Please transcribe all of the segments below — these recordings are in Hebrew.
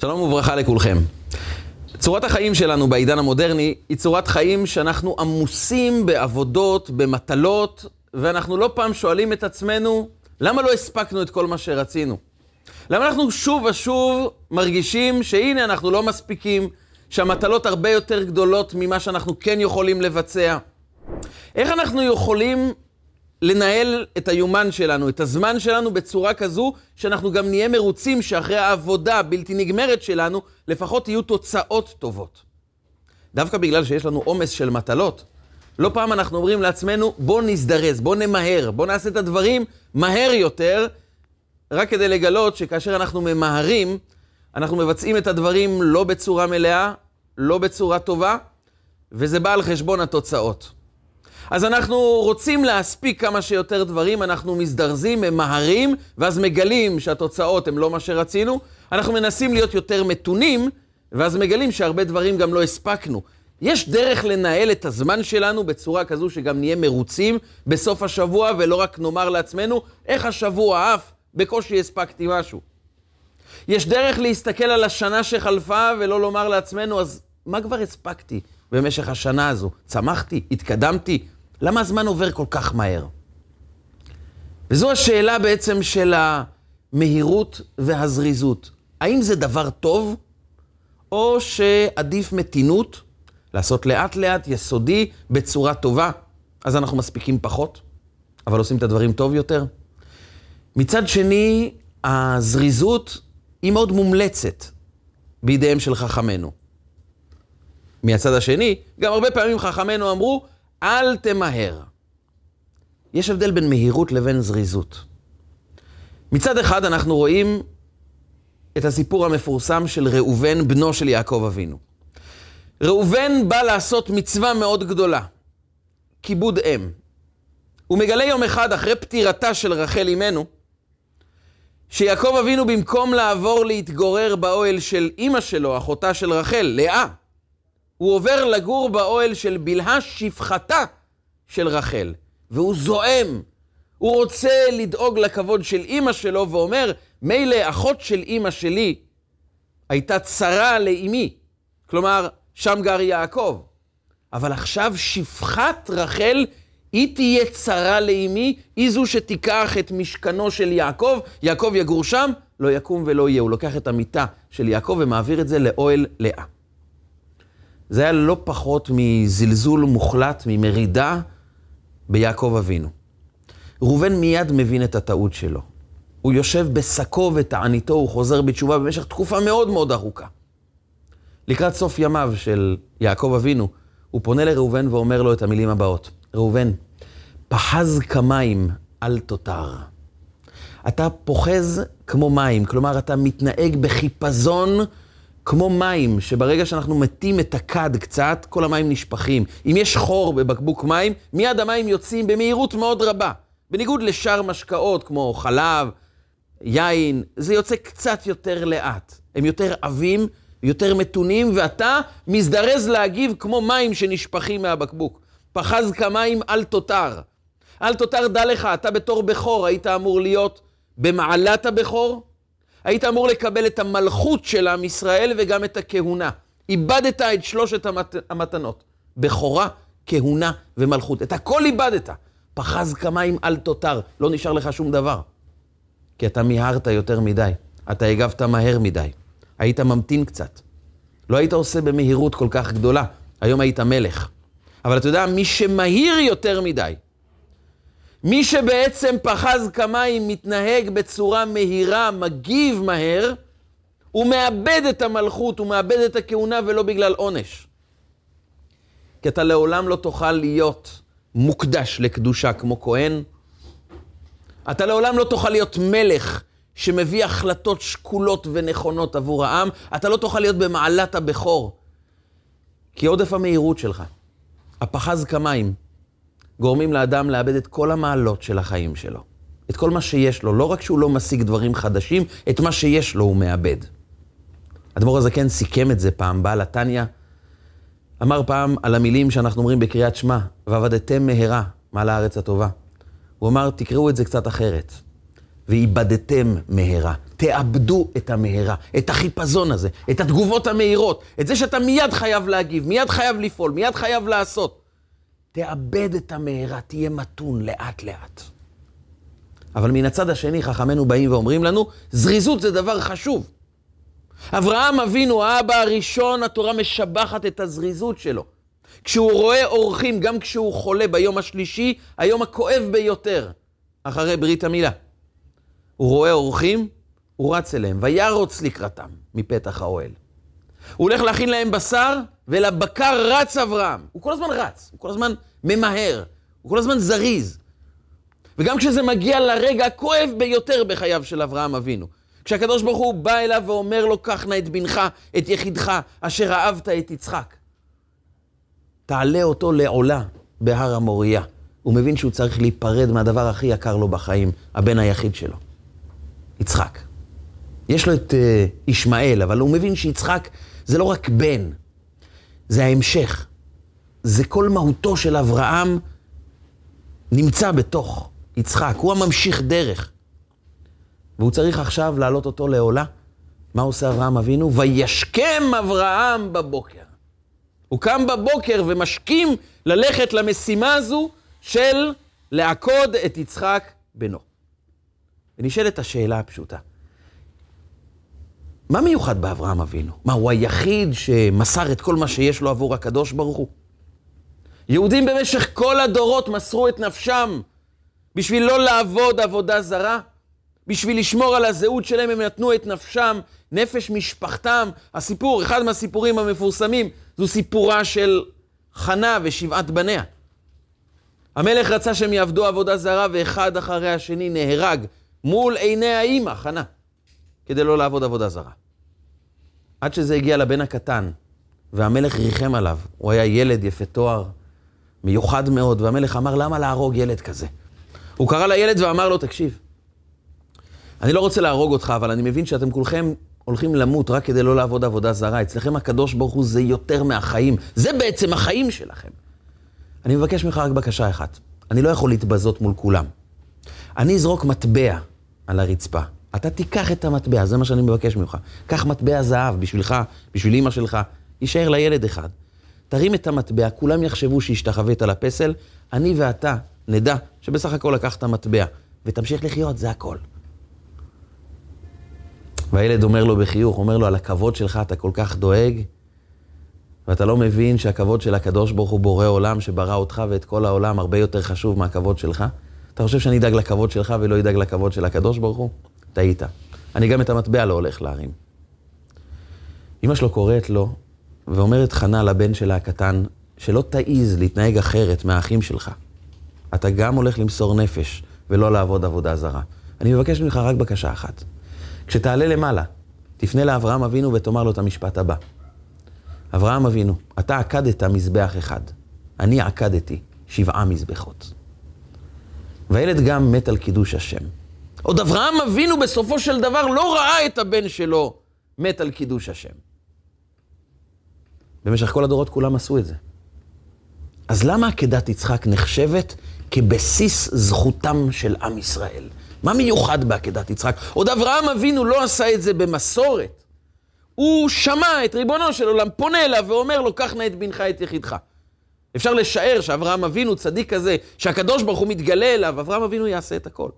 שלום וברכה לכולכם. צורת החיים שלנו בעידן המודרני היא צורת חיים שאנחנו עמוסים בעבודות, במטלות, ואנחנו לא פעם שואלים את עצמנו, למה לא הספקנו את כל מה שרצינו? למה אנחנו שוב ושוב מרגישים שהנה אנחנו לא מספיקים, שהמטלות הרבה יותר גדולות ממה שאנחנו כן יכולים לבצע? איך אנחנו יכולים לנהל את היומן שלנו, את הזמן שלנו בצורה כזו שאנחנו גם נהיה מרוצים שאחרי העבודה הבלתי נגמרת שלנו, לפחות יהיו תוצאות טובות. דווקא בגלל שיש לנו עומס של מטלות, לא פעם אנחנו אומרים לעצמנו, בוא נזדרז, בוא נמהר, בוא נעשה את הדברים מהר יותר, רק כדי לגלות שכאשר אנחנו ממהרים, אנחנו מבצעים את הדברים לא בצורה מלאה, לא בצורה טובה, וזה בא על חשבון התוצאות. אז אנחנו רוצים להספיק כמה שיותר דברים, אנחנו מזדרזים, ממהרים, ואז מגלים שהתוצאות הן לא מה שרצינו. אנחנו מנסים להיות יותר מתונים, ואז מגלים שהרבה דברים גם לא הספקנו. יש דרך לנהל את הזמן שלנו בצורה כזו שגם נהיה מרוצים בסוף השבוע, ולא רק נאמר לעצמנו, איך השבוע עף, בקושי הספקתי משהו. יש דרך להסתכל על השנה שחלפה ולא לומר לעצמנו, אז מה כבר הספקתי במשך השנה הזו? צמחתי? התקדמתי? למה הזמן עובר כל כך מהר? וזו השאלה בעצם של המהירות והזריזות. האם זה דבר טוב, או שעדיף מתינות, לעשות לאט-לאט, יסודי, בצורה טובה, אז אנחנו מספיקים פחות, אבל עושים את הדברים טוב יותר? מצד שני, הזריזות היא מאוד מומלצת בידיהם של חכמינו. מהצד השני, גם הרבה פעמים חכמינו אמרו, אל תמהר. יש הבדל בין מהירות לבין זריזות. מצד אחד אנחנו רואים את הסיפור המפורסם של ראובן, בנו של יעקב אבינו. ראובן בא לעשות מצווה מאוד גדולה, כיבוד אם. הוא מגלה יום אחד, אחרי פטירתה של רחל אמנו, שיעקב אבינו במקום לעבור להתגורר באוהל של אימא שלו, אחותה של רחל, לאה, הוא עובר לגור באוהל של בלהה שפחתה של רחל, והוא זועם. הוא רוצה לדאוג לכבוד של אימא שלו ואומר, מילא אחות של אימא שלי הייתה צרה לאימי, כלומר, שם גר יעקב. אבל עכשיו שפחת רחל, היא תהיה צרה לאימי, היא זו שתיקח את משכנו של יעקב, יעקב יגור שם, לא יקום ולא יהיה. הוא לוקח את המיטה של יעקב ומעביר את זה לאוהל לאה. זה היה לא פחות מזלזול מוחלט, ממרידה ביעקב אבינו. ראובן מיד מבין את הטעות שלו. הוא יושב בשקו ותעניתו, הוא חוזר בתשובה במשך תקופה מאוד מאוד ארוכה. לקראת סוף ימיו של יעקב אבינו, הוא פונה לראובן ואומר לו את המילים הבאות: ראובן, פחז כמים אל תותר. אתה פוחז כמו מים, כלומר אתה מתנהג בחיפזון כמו מים, שברגע שאנחנו מתים את הכד קצת, כל המים נשפכים. אם יש חור בבקבוק מים, מיד המים יוצאים במהירות מאוד רבה. בניגוד לשאר משקאות כמו חלב, יין, זה יוצא קצת יותר לאט. הם יותר עבים, יותר מתונים, ואתה מזדרז להגיב כמו מים שנשפכים מהבקבוק. פחז כמים אל תותר. אל תותר, דע לך, אתה בתור בכור היית אמור להיות במעלת הבכור, היית אמור לקבל את המלכות של עם ישראל וגם את הכהונה. איבדת את שלושת המת... המתנות. בכורה, כהונה ומלכות. את הכל איבדת. פחז כמים אל תותר, לא נשאר לך שום דבר. כי אתה מיהרת יותר מדי. אתה הגבת מהר מדי. היית ממתין קצת. לא היית עושה במהירות כל כך גדולה. היום היית מלך. אבל אתה יודע, מי שמהיר יותר מדי, מי שבעצם פחז כמים, מתנהג בצורה מהירה, מגיב מהר, הוא מאבד את המלכות, הוא מאבד את הכהונה ולא בגלל עונש. כי אתה לעולם לא תוכל להיות מוקדש לקדושה כמו כהן. אתה לעולם לא תוכל להיות מלך שמביא החלטות שקולות ונכונות עבור העם. אתה לא תוכל להיות במעלת הבכור. כי עודף המהירות שלך, הפחז כמים, גורמים לאדם לאבד את כל המעלות של החיים שלו. את כל מה שיש לו. לא רק שהוא לא משיג דברים חדשים, את מה שיש לו הוא מאבד. אדמו"ר הזקן סיכם את זה פעם, בעל התניא. אמר פעם על המילים שאנחנו אומרים בקריאת שמע, ועבדתם מהרה מעל הארץ הטובה. הוא אמר, תקראו את זה קצת אחרת. ואיבדתם מהרה. תאבדו את המהרה, את החיפזון הזה, את התגובות המהירות, את זה שאתה מיד חייב להגיב, מיד חייב לפעול, מיד חייב לעשות. תאבד את המהרה, תהיה מתון לאט-לאט. אבל מן הצד השני, חכמינו באים ואומרים לנו, זריזות זה דבר חשוב. אברהם אבינו, האבא הראשון, התורה משבחת את הזריזות שלו. כשהוא רואה אורחים, גם כשהוא חולה ביום השלישי, היום הכואב ביותר, אחרי ברית המילה. הוא רואה אורחים, הוא רץ אליהם, וירוץ לקראתם מפתח האוהל. הוא הולך להכין להם בשר, ולבקר רץ אברהם. הוא כל הזמן רץ, הוא כל הזמן ממהר, הוא כל הזמן זריז. וגם כשזה מגיע לרגע הכואב ביותר בחייו של אברהם אבינו, כשהקדוש ברוך הוא בא אליו ואומר לו, קח נא את בנך, את יחידך, אשר אהבת את יצחק. תעלה אותו לעולה בהר המוריה. הוא מבין שהוא צריך להיפרד מהדבר הכי יקר לו בחיים, הבן היחיד שלו, יצחק. יש לו את uh, ישמעאל, אבל הוא מבין שיצחק זה לא רק בן, זה ההמשך. זה כל מהותו של אברהם נמצא בתוך יצחק, הוא הממשיך דרך. והוא צריך עכשיו להעלות אותו לעולה. מה עושה אברהם אבינו? וישכם אברהם בבוקר. הוא קם בבוקר ומשכים ללכת למשימה הזו של לעקוד את יצחק בנו. ונשאלת השאלה הפשוטה, מה מיוחד באברהם אבינו? מה, הוא היחיד שמסר את כל מה שיש לו עבור הקדוש ברוך הוא? יהודים במשך כל הדורות מסרו את נפשם בשביל לא לעבוד עבודה זרה, בשביל לשמור על הזהות שלהם, הם נתנו את נפשם, נפש משפחתם. הסיפור, אחד מהסיפורים המפורסמים, זו סיפורה של חנה ושבעת בניה. המלך רצה שהם יעבדו עבודה זרה, ואחד אחרי השני נהרג מול עיני האימא, חנה, כדי לא לעבוד עבודה זרה. עד שזה הגיע לבן הקטן, והמלך ריחם עליו. הוא היה ילד יפה תואר, מיוחד מאוד, והמלך אמר, למה להרוג ילד כזה? הוא קרא לילד ואמר לו, תקשיב, אני לא רוצה להרוג אותך, אבל אני מבין שאתם כולכם הולכים למות רק כדי לא לעבוד עבודה זרה. אצלכם הקדוש ברוך הוא זה יותר מהחיים. זה בעצם החיים שלכם. אני מבקש ממך רק בקשה אחת. אני לא יכול להתבזות מול כולם. אני אזרוק מטבע על הרצפה. אתה תיקח את המטבע, זה מה שאני מבקש ממך. קח מטבע זהב בשבילך, בשביל אמא שלך, יישאר לילד אחד. תרים את המטבע, כולם יחשבו שהשתחווית לפסל, אני ואתה נדע שבסך הכל לקחת מטבע, ותמשיך לחיות, זה הכל. והילד אומר לו בחיוך, אומר לו, על הכבוד שלך אתה כל כך דואג, ואתה לא מבין שהכבוד של הקדוש ברוך הוא בורא עולם שברא אותך ואת כל העולם הרבה יותר חשוב מהכבוד שלך? אתה חושב שאני אדאג לכבוד שלך ולא אדאג לכבוד של הקדוש ברוך הוא? טעית. אני גם את המטבע לא הולך להרים. אמא שלו קוראת לו ואומרת חנה לבן שלה הקטן, שלא תעיז להתנהג אחרת מהאחים שלך. אתה גם הולך למסור נפש ולא לעבוד עבודה זרה. אני מבקש ממך רק בקשה אחת. כשתעלה למעלה, תפנה לאברהם אבינו ותאמר לו את המשפט הבא. אברהם אבינו, אתה עקדת מזבח אחד, אני עקדתי שבעה מזבחות. והילד גם מת על קידוש השם. עוד אברהם אבינו בסופו של דבר לא ראה את הבן שלו מת על קידוש השם. במשך כל הדורות כולם עשו את זה. אז למה עקדת יצחק נחשבת כבסיס זכותם של עם ישראל? מה מיוחד בעקדת יצחק? עוד אברהם אבינו לא עשה את זה במסורת. הוא שמע את ריבונו של עולם, פונה אליו ואומר לו, קח נא את בנך את יחידך. אפשר לשער שאברהם אבינו, צדיק כזה, שהקדוש ברוך הוא מתגלה אליו, אברהם אבינו יעשה את הכל.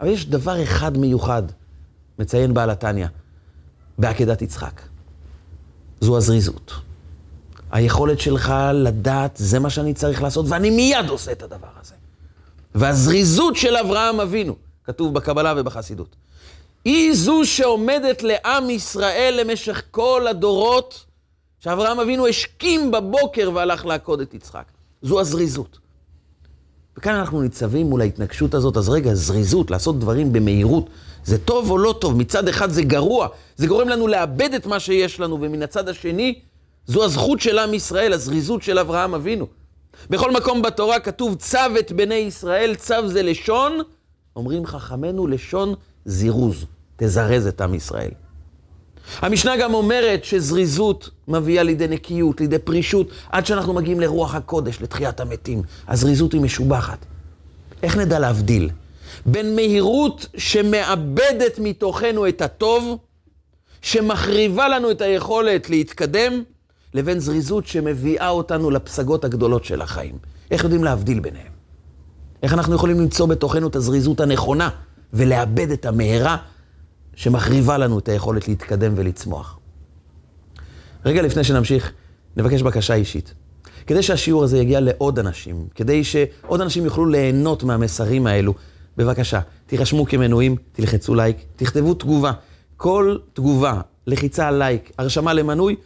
אבל יש דבר אחד מיוחד, מציין בעל התניא, בעקדת יצחק. זו הזריזות. היכולת שלך לדעת, זה מה שאני צריך לעשות, ואני מיד עושה את הדבר הזה. והזריזות של אברהם אבינו, כתוב בקבלה ובחסידות, היא זו שעומדת לעם ישראל למשך כל הדורות, שאברהם אבינו השכים בבוקר והלך לעקוד את יצחק. זו הזריזות. וכאן אנחנו ניצבים מול ההתנגשות הזאת, אז רגע, זריזות, לעשות דברים במהירות, זה טוב או לא טוב? מצד אחד זה גרוע, זה גורם לנו לאבד את מה שיש לנו, ומן הצד השני, זו הזכות של עם ישראל, הזריזות של אברהם אבינו. בכל מקום בתורה כתוב צו את בני ישראל, צו זה לשון, אומרים חכמינו לשון זירוז, תזרז את עם ישראל. המשנה גם אומרת שזריזות מביאה לידי נקיות, לידי פרישות, עד שאנחנו מגיעים לרוח הקודש, לתחיית המתים. הזריזות היא משובחת. איך נדע להבדיל בין מהירות שמאבדת מתוכנו את הטוב, שמחריבה לנו את היכולת להתקדם, לבין זריזות שמביאה אותנו לפסגות הגדולות של החיים. איך יודעים להבדיל ביניהם? איך אנחנו יכולים למצוא בתוכנו את הזריזות הנכונה ולאבד את המהרה שמחריבה לנו את היכולת להתקדם ולצמוח? רגע לפני שנמשיך, נבקש בקשה אישית. כדי שהשיעור הזה יגיע לעוד אנשים, כדי שעוד אנשים יוכלו ליהנות מהמסרים האלו, בבקשה, תירשמו כמנויים, תלחצו לייק, תכתבו תגובה. כל תגובה, לחיצה על לייק, הרשמה למנוי,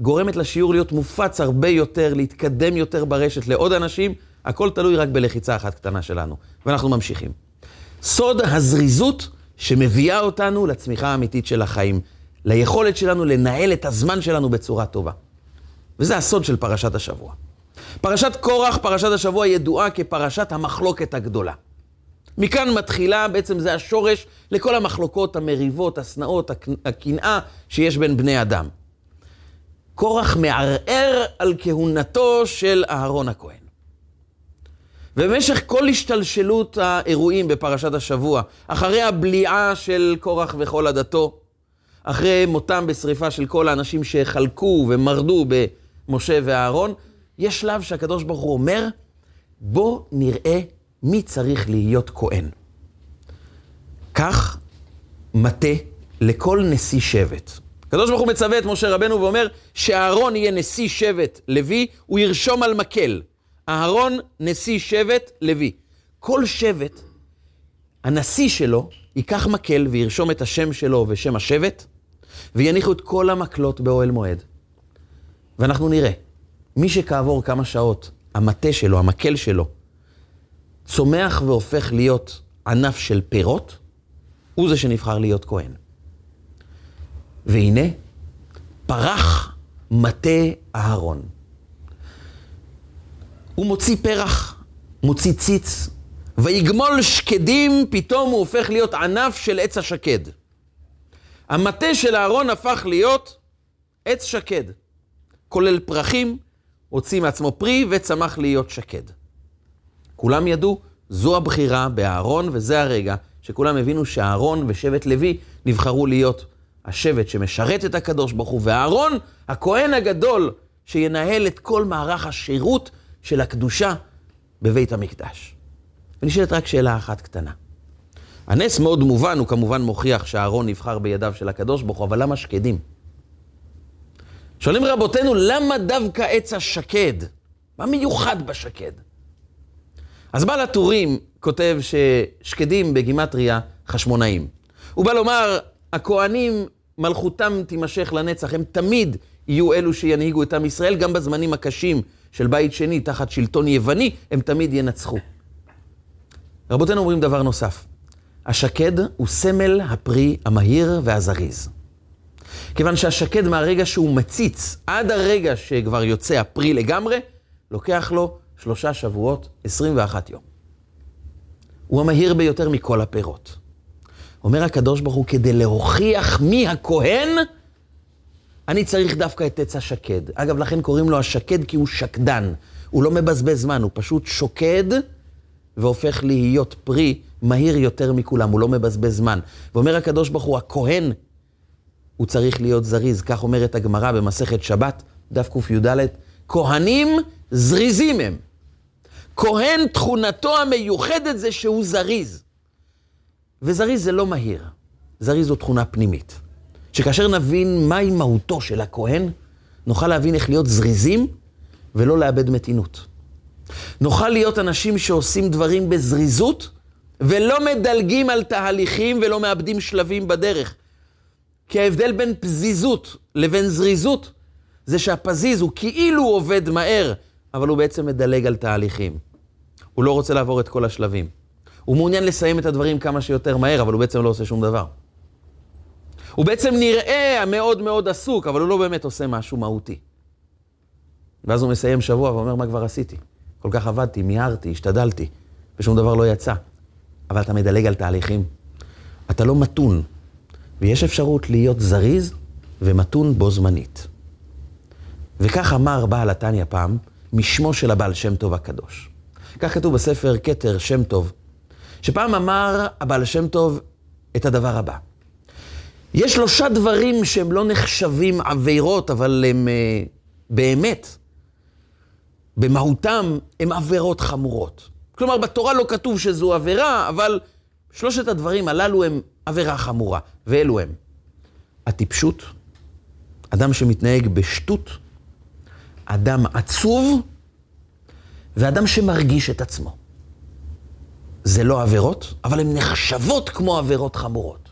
גורמת לשיעור להיות מופץ הרבה יותר, להתקדם יותר ברשת לעוד אנשים, הכל תלוי רק בלחיצה אחת קטנה שלנו. ואנחנו ממשיכים. סוד הזריזות שמביאה אותנו לצמיחה האמיתית של החיים, ליכולת שלנו לנהל את הזמן שלנו בצורה טובה. וזה הסוד של פרשת השבוע. פרשת קורח, פרשת השבוע, ידועה כפרשת המחלוקת הגדולה. מכאן מתחילה, בעצם זה השורש לכל המחלוקות, המריבות, השנאות, הקנאה שיש בין בני אדם. קורח מערער על כהונתו של אהרון הכהן. ובמשך כל השתלשלות האירועים בפרשת השבוע, אחרי הבליעה של קורח וכל עדתו, אחרי מותם בשריפה של כל האנשים שחלקו ומרדו במשה ואהרון, יש שלב שהקדוש ברוך הוא אומר, בוא נראה מי צריך להיות כהן. כך מטה לכל נשיא שבט. הקדוש ברוך הוא מצווה את משה רבנו ואומר שאהרון יהיה נשיא שבט לוי, הוא ירשום על מקל. אהרון נשיא שבט לוי. כל שבט, הנשיא שלו ייקח מקל וירשום את השם שלו ושם השבט, ויניחו את כל המקלות באוהל מועד. ואנחנו נראה, מי שכעבור כמה שעות, המטה שלו, המקל שלו, צומח והופך להיות ענף של פירות, הוא זה שנבחר להיות כהן. והנה, פרח מטה אהרון. הוא מוציא פרח, מוציא ציץ, ויגמול שקדים, פתאום הוא הופך להיות ענף של עץ השקד. המטה של אהרון הפך להיות עץ שקד, כולל פרחים, הוציא מעצמו פרי וצמח להיות שקד. כולם ידעו, זו הבחירה באהרון, וזה הרגע שכולם הבינו שאהרון ושבט לוי נבחרו להיות השבט שמשרת את הקדוש ברוך הוא, ואהרון, הכהן הגדול, שינהל את כל מערך השירות של הקדושה בבית המקדש. ונשאלת רק שאלה אחת קטנה. הנס מאוד מובן, הוא כמובן מוכיח שאהרון נבחר בידיו של הקדוש ברוך הוא, אבל למה שקדים? שואלים רבותינו, למה דווקא עץ השקד? מה מיוחד בשקד? אז בעל הטורים כותב ששקדים בגימטריה חשמונאים. הוא בא לומר, הכהנים, מלכותם תימשך לנצח, הם תמיד יהיו אלו שינהיגו את עם ישראל, גם בזמנים הקשים של בית שני, תחת שלטון יווני, הם תמיד ינצחו. רבותינו אומרים דבר נוסף, השקד הוא סמל הפרי המהיר והזריז. כיוון שהשקד מהרגע שהוא מציץ עד הרגע שכבר יוצא הפרי לגמרי, לוקח לו שלושה שבועות, 21 יום. הוא המהיר ביותר מכל הפירות. אומר הקדוש ברוך הוא, כדי להוכיח מי הכהן, אני צריך דווקא את עץ השקד. אגב, לכן קוראים לו השקד כי הוא שקדן. הוא לא מבזבז זמן, הוא פשוט שוקד והופך להיות פרי מהיר יותר מכולם, הוא לא מבזבז זמן. ואומר הקדוש ברוך הוא, הכהן, הוא צריך להיות זריז. כך אומרת הגמרא במסכת שבת, דף קי"ד, כהנים זריזים הם. כהן, תכונתו המיוחדת זה שהוא זריז. וזריז זה לא מהיר, זריז זו תכונה פנימית. שכאשר נבין מהי מהותו של הכהן, נוכל להבין איך להיות זריזים ולא לאבד מתינות. נוכל להיות אנשים שעושים דברים בזריזות ולא מדלגים על תהליכים ולא מאבדים שלבים בדרך. כי ההבדל בין פזיזות לבין זריזות זה שהפזיז הוא כאילו עובד מהר, אבל הוא בעצם מדלג על תהליכים. הוא לא רוצה לעבור את כל השלבים. הוא מעוניין לסיים את הדברים כמה שיותר מהר, אבל הוא בעצם לא עושה שום דבר. הוא בעצם נראה מאוד מאוד עסוק, אבל הוא לא באמת עושה משהו מהותי. ואז הוא מסיים שבוע ואומר, מה כבר עשיתי? כל כך עבדתי, מיהרתי, השתדלתי, ושום דבר לא יצא. אבל אתה מדלג על תהליכים. אתה לא מתון, ויש אפשרות להיות זריז ומתון בו זמנית. וכך אמר בעל התניא פעם, משמו של הבעל שם טוב הקדוש. כך כתוב בספר כתר שם טוב, שפעם אמר הבעל השם טוב את הדבר הבא. יש שלושה דברים שהם לא נחשבים עבירות, אבל הם uh, באמת, במהותם, הם עבירות חמורות. כלומר, בתורה לא כתוב שזו עבירה, אבל שלושת הדברים הללו הם עבירה חמורה, ואלו הם הטיפשות, אדם שמתנהג בשטות, אדם עצוב ואדם שמרגיש את עצמו. זה לא עבירות, אבל הן נחשבות כמו עבירות חמורות.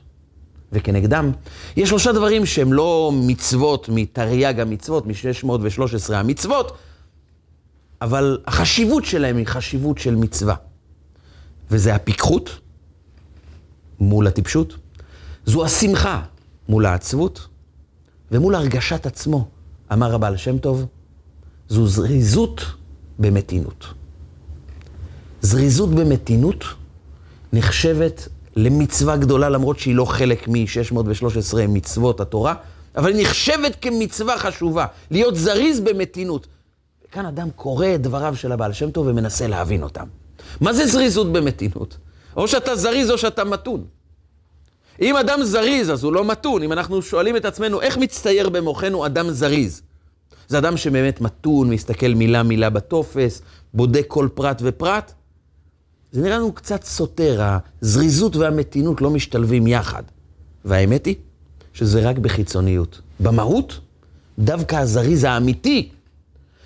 וכנגדם, יש שלושה דברים שהם לא מצוות מתרי"ג המצוות, מ-613 המצוות, אבל החשיבות שלהם היא חשיבות של מצווה. וזה הפיקחות מול הטיפשות, זו השמחה מול העצבות, ומול הרגשת עצמו, אמר הבעל שם טוב, זו זריזות במתינות. זריזות במתינות נחשבת למצווה גדולה, למרות שהיא לא חלק מ-613 מצוות התורה, אבל היא נחשבת כמצווה חשובה, להיות זריז במתינות. כאן אדם קורא את דבריו של הבעל שם טוב ומנסה להבין אותם. מה זה זריזות במתינות? או שאתה זריז או שאתה מתון. אם אדם זריז, אז הוא לא מתון. אם אנחנו שואלים את עצמנו, איך מצטייר במוחנו אדם זריז? זה אדם שבאמת מתון, מסתכל מילה מילה בטופס, בודק כל פרט ופרט. זה נראה לנו קצת סותר, הזריזות והמתינות לא משתלבים יחד. והאמת היא שזה רק בחיצוניות. במהות, דווקא הזריז האמיתי,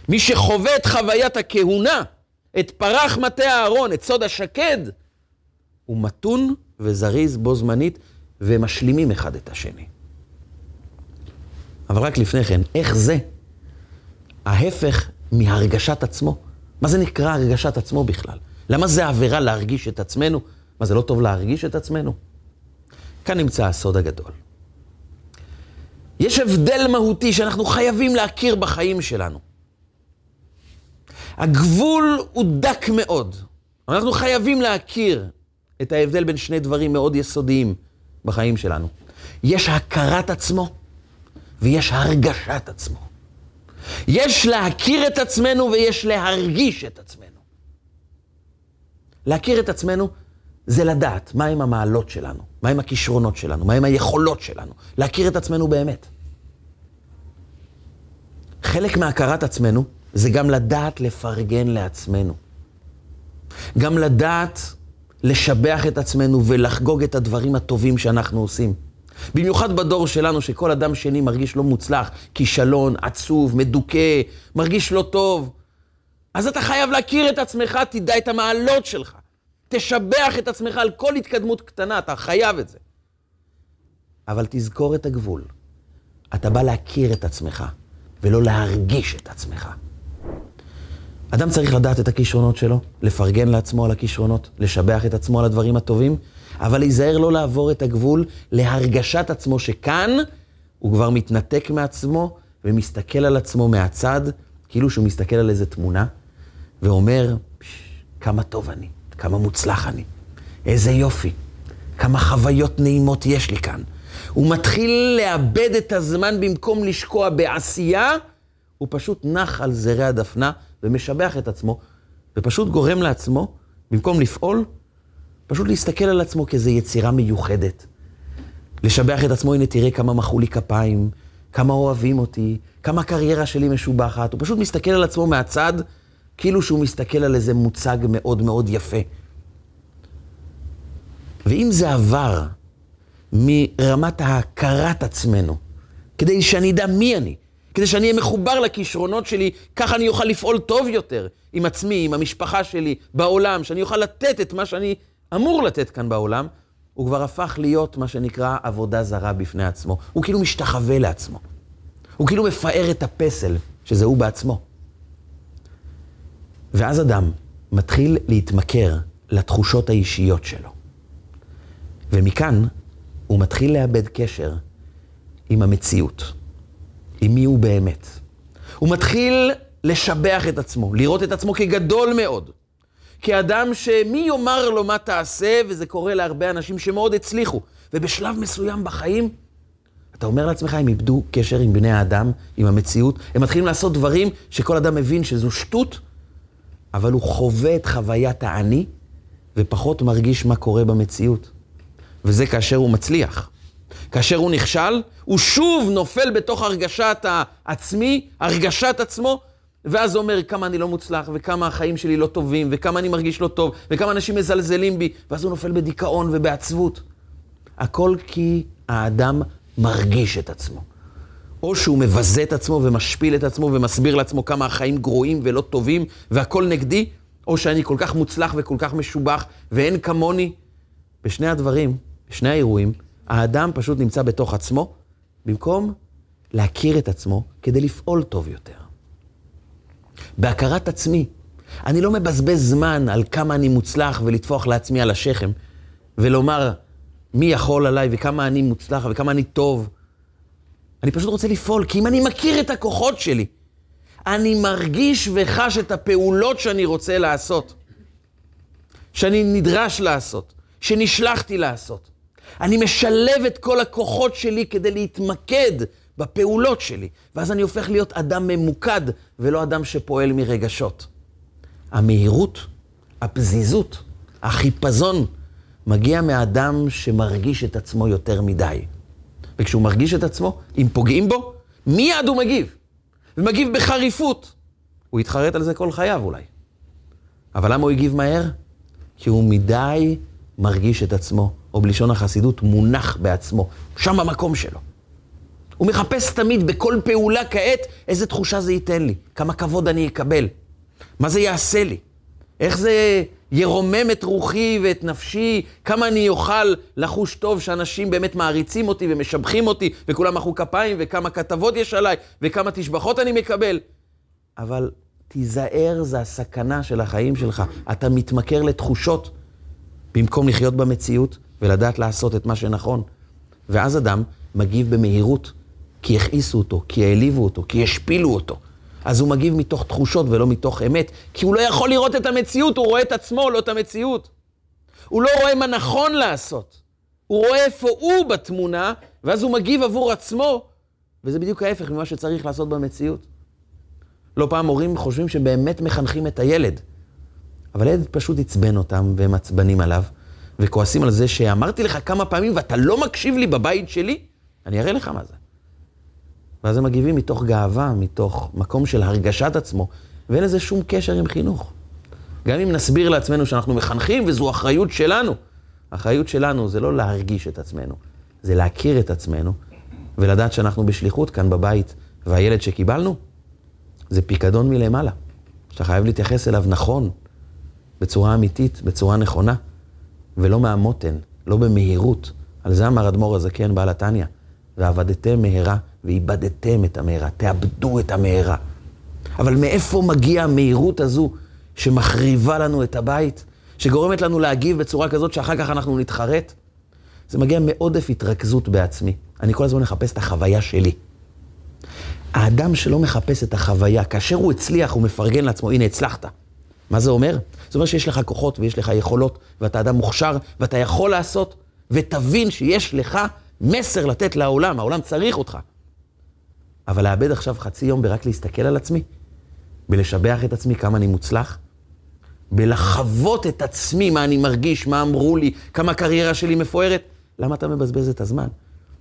מי שחווה את חוויית הכהונה, את פרח מטה הארון, את סוד השקד, הוא מתון וזריז בו זמנית, ומשלימים אחד את השני. אבל רק לפני כן, איך זה ההפך מהרגשת עצמו? מה זה נקרא הרגשת עצמו בכלל? למה זה עבירה להרגיש את עצמנו? מה, זה לא טוב להרגיש את עצמנו? כאן נמצא הסוד הגדול. יש הבדל מהותי שאנחנו חייבים להכיר בחיים שלנו. הגבול הוא דק מאוד. אנחנו חייבים להכיר את ההבדל בין שני דברים מאוד יסודיים בחיים שלנו. יש הכרת עצמו ויש הרגשת עצמו. יש להכיר את עצמנו ויש להרגיש את עצמנו. להכיר את עצמנו זה לדעת מהם המעלות שלנו, מהם הכישרונות שלנו, מהם היכולות שלנו. להכיר את עצמנו באמת. חלק מהכרת עצמנו זה גם לדעת לפרגן לעצמנו. גם לדעת לשבח את עצמנו ולחגוג את הדברים הטובים שאנחנו עושים. במיוחד בדור שלנו, שכל אדם שני מרגיש לא מוצלח, כישלון, עצוב, מדוכא, מרגיש לא טוב. אז אתה חייב להכיר את עצמך, תדע את המעלות שלך. תשבח את עצמך על כל התקדמות קטנה, אתה חייב את זה. אבל תזכור את הגבול. אתה בא להכיר את עצמך, ולא להרגיש את עצמך. אדם צריך לדעת את הכישרונות שלו, לפרגן לעצמו על הכישרונות, לשבח את עצמו על הדברים הטובים, אבל להיזהר לא לעבור את הגבול להרגשת עצמו שכאן הוא כבר מתנתק מעצמו ומסתכל על עצמו מהצד, כאילו שהוא מסתכל על איזה תמונה, ואומר, כמה טוב אני, כמה מוצלח אני, איזה יופי, כמה חוויות נעימות יש לי כאן. הוא מתחיל לאבד את הזמן במקום לשקוע בעשייה, הוא פשוט נח על זרי הדפנה ומשבח את עצמו, ופשוט גורם לעצמו, במקום לפעול, פשוט להסתכל על עצמו כאיזו יצירה מיוחדת. לשבח את עצמו, הנה תראה כמה מחאו לי כפיים, כמה אוהבים אותי, כמה הקריירה שלי משובחת. הוא פשוט מסתכל על עצמו מהצד, כאילו שהוא מסתכל על איזה מוצג מאוד מאוד יפה. ואם זה עבר מרמת ההכרת עצמנו, כדי שאני אדע מי אני, כדי שאני אהיה מחובר לכישרונות שלי, ככה אני אוכל לפעול טוב יותר עם עצמי, עם המשפחה שלי, בעולם, שאני אוכל לתת את מה שאני אמור לתת כאן בעולם, הוא כבר הפך להיות מה שנקרא עבודה זרה בפני עצמו. הוא כאילו משתחווה לעצמו. הוא כאילו מפאר את הפסל, שזה הוא בעצמו. ואז אדם מתחיל להתמכר לתחושות האישיות שלו. ומכאן הוא מתחיל לאבד קשר עם המציאות. עם מי הוא באמת. הוא מתחיל לשבח את עצמו, לראות את עצמו כגדול מאוד. כאדם שמי יאמר לו מה תעשה, וזה קורה להרבה אנשים שמאוד הצליחו. ובשלב מסוים בחיים, אתה אומר לעצמך, הם איבדו קשר עם בני האדם, עם המציאות, הם מתחילים לעשות דברים שכל אדם מבין שזו שטות, אבל הוא חווה את חוויית האני, ופחות מרגיש מה קורה במציאות. וזה כאשר הוא מצליח. כאשר הוא נכשל, הוא שוב נופל בתוך הרגשת העצמי, הרגשת עצמו, ואז אומר כמה אני לא מוצלח, וכמה החיים שלי לא טובים, וכמה אני מרגיש לא טוב, וכמה אנשים מזלזלים בי, ואז הוא נופל בדיכאון ובעצבות. הכל כי האדם מרגיש את עצמו. או שהוא מבזה את עצמו ומשפיל את עצמו ומסביר לעצמו כמה החיים גרועים ולא טובים והכל נגדי, או שאני כל כך מוצלח וכל כך משובח ואין כמוני. בשני הדברים, בשני האירועים, האדם פשוט נמצא בתוך עצמו, במקום להכיר את עצמו כדי לפעול טוב יותר. בהכרת עצמי, אני לא מבזבז זמן על כמה אני מוצלח ולטפוח לעצמי על השכם, ולומר מי יכול עליי וכמה אני מוצלח וכמה אני טוב. אני פשוט רוצה לפעול, כי אם אני מכיר את הכוחות שלי, אני מרגיש וחש את הפעולות שאני רוצה לעשות, שאני נדרש לעשות, שנשלחתי לעשות. אני משלב את כל הכוחות שלי כדי להתמקד בפעולות שלי, ואז אני הופך להיות אדם ממוקד ולא אדם שפועל מרגשות. המהירות, הפזיזות, החיפזון, מגיע מאדם שמרגיש את עצמו יותר מדי. וכשהוא מרגיש את עצמו, אם פוגעים בו, מיד הוא מגיב. ומגיב בחריפות. הוא יתחרט על זה כל חייו אולי. אבל למה הוא הגיב מהר? כי הוא מדי מרגיש את עצמו, או בלשון החסידות, מונח בעצמו, שם במקום שלו. הוא מחפש תמיד בכל פעולה כעת איזה תחושה זה ייתן לי, כמה כבוד אני אקבל, מה זה יעשה לי, איך זה ירומם את רוחי ואת נפשי, כמה אני אוכל לחוש טוב שאנשים באמת מעריצים אותי ומשבחים אותי, וכולם מחאו כפיים, וכמה כתבות יש עליי, וכמה תשבחות אני מקבל. אבל תיזהר, זה הסכנה של החיים שלך. אתה מתמכר לתחושות במקום לחיות במציאות ולדעת לעשות את מה שנכון. ואז אדם מגיב במהירות, כי הכעיסו אותו, כי העליבו אותו, כי השפילו אותו. אז הוא מגיב מתוך תחושות ולא מתוך אמת, כי הוא לא יכול לראות את המציאות, הוא רואה את עצמו, לא את המציאות. הוא לא רואה מה נכון לעשות. הוא רואה איפה הוא בתמונה, ואז הוא מגיב עבור עצמו, וזה בדיוק ההפך ממה שצריך לעשות במציאות. לא פעם הורים חושבים שבאמת מחנכים את הילד, אבל הילד פשוט עצבן אותם והם עצבנים עליו, וכועסים על זה שאמרתי לך כמה פעמים ואתה לא מקשיב לי בבית שלי, אני אראה לך מה זה. ואז הם מגיבים מתוך גאווה, מתוך מקום של הרגשת עצמו, ואין לזה שום קשר עם חינוך. גם אם נסביר לעצמנו שאנחנו מחנכים וזו אחריות שלנו, האחריות שלנו זה לא להרגיש את עצמנו, זה להכיר את עצמנו ולדעת שאנחנו בשליחות כאן בבית, והילד שקיבלנו זה פיקדון מלמעלה, שאתה חייב להתייחס אליו נכון, בצורה אמיתית, בצורה נכונה, ולא מהמותן, לא במהירות. על זה אמר אדמו"ר הזקן בעל התניא, ועבדתם מהרה ואיבדתם את המהרה, תאבדו את המהרה. אבל מאיפה מגיעה המהירות הזו שמחריבה לנו את הבית, שגורמת לנו להגיב בצורה כזאת שאחר כך אנחנו נתחרט? זה מגיע מעודף התרכזות בעצמי. אני כל הזמן מחפש את החוויה שלי. האדם שלא מחפש את החוויה, כאשר הוא הצליח, הוא מפרגן לעצמו, הנה, הצלחת. מה זה אומר? זה אומר שיש לך כוחות ויש לך יכולות, ואתה אדם מוכשר, ואתה יכול לעשות, ותבין שיש לך מסר לתת לעולם, העולם צריך אותך. אבל לאבד עכשיו חצי יום ברק להסתכל על עצמי, בלשבח את עצמי כמה אני מוצלח, בלחוות את עצמי, מה אני מרגיש, מה אמרו לי, כמה הקריירה שלי מפוארת, למה אתה מבזבז את הזמן?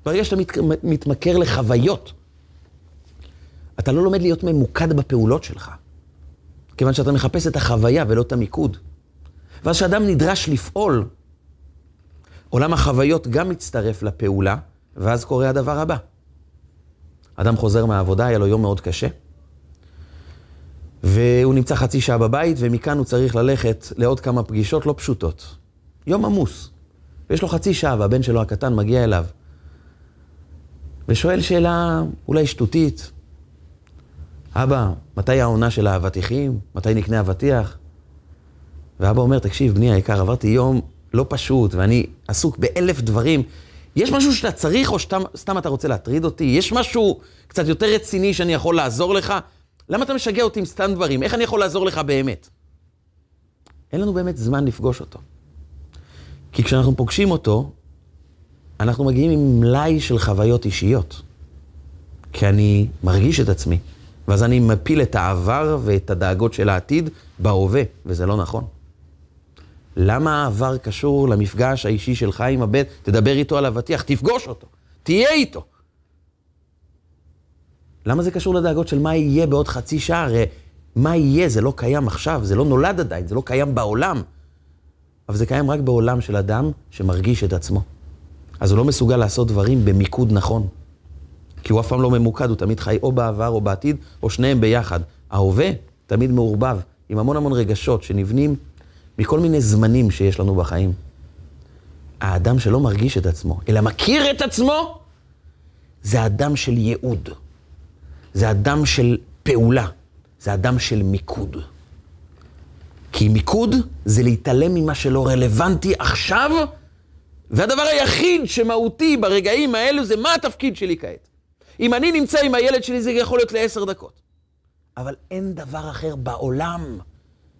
ברגע שאתה מת, מתמכר לחוויות, אתה לא לומד להיות ממוקד בפעולות שלך, כיוון שאתה מחפש את החוויה ולא את המיקוד. ואז כשאדם נדרש לפעול, עולם החוויות גם מצטרף לפעולה, ואז קורה הדבר הבא. אדם חוזר מהעבודה, היה לו יום מאוד קשה, והוא נמצא חצי שעה בבית, ומכאן הוא צריך ללכת לעוד כמה פגישות לא פשוטות. יום עמוס. ויש לו חצי שעה, והבן שלו הקטן מגיע אליו, ושואל שאלה אולי שטותית, אבא, מתי העונה של האבטיחים? מתי נקנה אבטיח? ואבא אומר, תקשיב, בני היקר, עברתי יום לא פשוט, ואני עסוק באלף דברים. יש משהו שאתה צריך, או שסתם אתה רוצה להטריד אותי? יש משהו קצת יותר רציני שאני יכול לעזור לך? למה אתה משגע אותי עם סתם דברים? איך אני יכול לעזור לך באמת? אין לנו באמת זמן לפגוש אותו. כי כשאנחנו פוגשים אותו, אנחנו מגיעים עם מלאי של חוויות אישיות. כי אני מרגיש את עצמי, ואז אני מפיל את העבר ואת הדאגות של העתיד בהווה, וזה לא נכון. למה העבר קשור למפגש האישי שלך עם הבן? תדבר איתו על אבטיח, תפגוש אותו, תהיה איתו. למה זה קשור לדאגות של מה יהיה בעוד חצי שעה? הרי מה יהיה זה לא קיים עכשיו, זה לא נולד עדיין, זה לא קיים בעולם. אבל זה קיים רק בעולם של אדם שמרגיש את עצמו. אז הוא לא מסוגל לעשות דברים במיקוד נכון. כי הוא אף פעם לא ממוקד, הוא תמיד חי או בעבר או בעתיד, או שניהם ביחד. ההווה תמיד מעורבב, עם המון המון רגשות שנבנים מכל מיני זמנים שיש לנו בחיים. האדם שלא מרגיש את עצמו, אלא מכיר את עצמו, זה אדם של ייעוד. זה אדם של פעולה. זה אדם של מיקוד. כי מיקוד זה להתעלם ממה שלא רלוונטי עכשיו, והדבר היחיד שמהותי ברגעים האלו זה מה התפקיד שלי כעת. אם אני נמצא עם הילד שלי זה יכול להיות לעשר דקות. אבל אין דבר אחר בעולם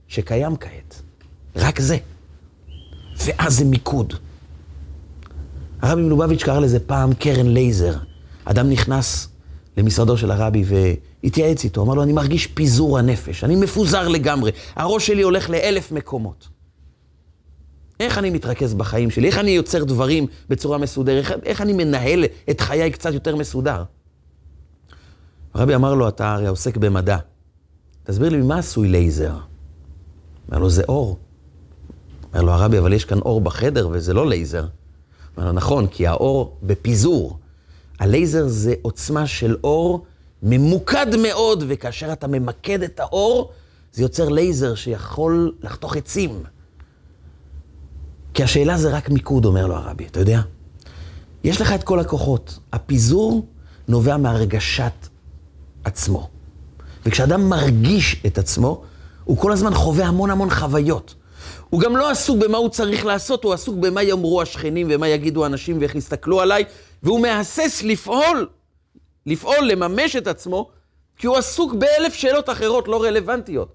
שקיים כעת. רק זה. ואז זה מיקוד. הרבי מלובביץ' קרא לזה פעם קרן לייזר. אדם נכנס למשרדו של הרבי והתייעץ איתו, אמר לו, אני מרגיש פיזור הנפש, אני מפוזר לגמרי, הראש שלי הולך לאלף מקומות. איך אני מתרכז בחיים שלי? איך אני יוצר דברים בצורה מסודרת? איך, איך אני מנהל את חיי קצת יותר מסודר? הרבי אמר לו, אתה הרי עוסק במדע. תסביר לי, ממה עשוי לייזר? אמר לו, זה אור. אומר לו, הרבי, אבל יש כאן אור בחדר וזה לא לייזר. אמר לו, נכון, כי האור בפיזור. הלייזר זה עוצמה של אור ממוקד מאוד, וכאשר אתה ממקד את האור, זה יוצר לייזר שיכול לחתוך עצים. כי השאלה זה רק מיקוד, אומר לו הרבי, אתה יודע? יש לך את כל הכוחות. הפיזור נובע מהרגשת עצמו. וכשאדם מרגיש את עצמו, הוא כל הזמן חווה המון המון חוויות. הוא גם לא עסוק במה הוא צריך לעשות, הוא עסוק במה יאמרו השכנים ומה יגידו האנשים ואיך יסתכלו עליי, והוא מהסס לפעול, לפעול, לממש את עצמו, כי הוא עסוק באלף שאלות אחרות לא רלוונטיות.